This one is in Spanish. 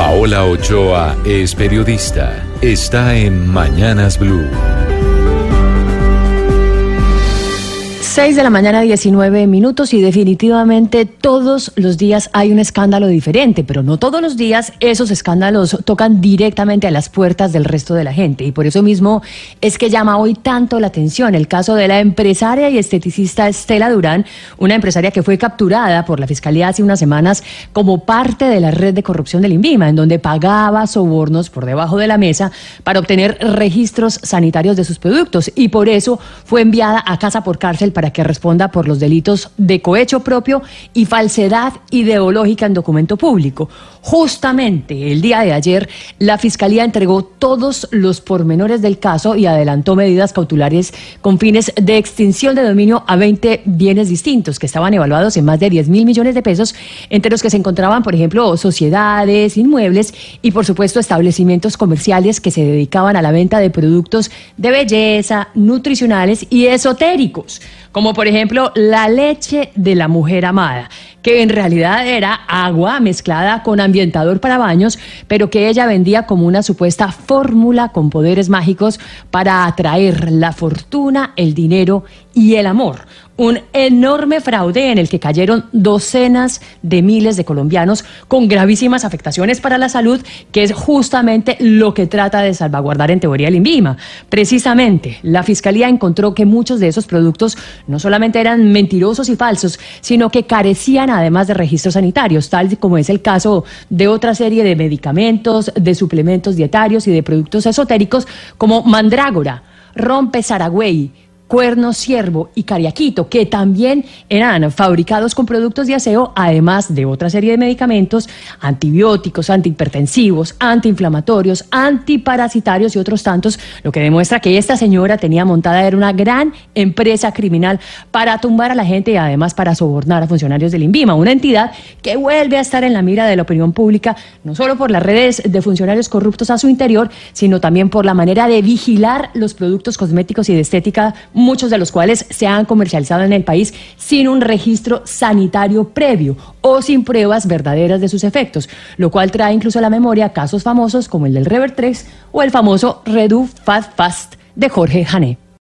Paola Ochoa es periodista. Está en Mañanas Blue. 6 de la mañana, 19 minutos y definitivamente todos los días hay un escándalo diferente, pero no todos los días esos escándalos tocan directamente a las puertas del resto de la gente. Y por eso mismo es que llama hoy tanto la atención el caso de la empresaria y esteticista Estela Durán, una empresaria que fue capturada por la Fiscalía hace unas semanas como parte de la red de corrupción del INVIMA, en donde pagaba sobornos por debajo de la mesa para obtener registros sanitarios de sus productos. Y por eso fue enviada a casa por cárcel para que responda por los delitos de cohecho propio y falsedad ideológica en documento público. Justamente el día de ayer, la Fiscalía entregó todos los pormenores del caso y adelantó medidas cautelares con fines de extinción de dominio a 20 bienes distintos que estaban evaluados en más de 10 mil millones de pesos, entre los que se encontraban, por ejemplo, sociedades, inmuebles y, por supuesto, establecimientos comerciales que se dedicaban a la venta de productos de belleza, nutricionales y esotéricos como por ejemplo la leche de la mujer amada, que en realidad era agua mezclada con ambientador para baños, pero que ella vendía como una supuesta fórmula con poderes mágicos para atraer la fortuna, el dinero y el amor un enorme fraude en el que cayeron docenas de miles de colombianos con gravísimas afectaciones para la salud, que es justamente lo que trata de salvaguardar en teoría el INVIMA. Precisamente, la Fiscalía encontró que muchos de esos productos no solamente eran mentirosos y falsos, sino que carecían además de registros sanitarios, tal como es el caso de otra serie de medicamentos, de suplementos dietarios y de productos esotéricos como mandrágora, rompe saragüey, Cuerno Ciervo y Cariaquito, que también eran fabricados con productos de aseo, además de otra serie de medicamentos, antibióticos, antihipertensivos, antiinflamatorios, antiparasitarios y otros tantos, lo que demuestra que esta señora tenía montada era una gran empresa criminal para tumbar a la gente y además para sobornar a funcionarios del INVIMA, una entidad que vuelve a estar en la mira de la opinión pública, no solo por las redes de funcionarios corruptos a su interior, sino también por la manera de vigilar los productos cosméticos y de estética muchos de los cuales se han comercializado en el país sin un registro sanitario previo o sin pruebas verdaderas de sus efectos, lo cual trae incluso a la memoria casos famosos como el del Rever 3 o el famoso Redu Fast Fast de Jorge Jané.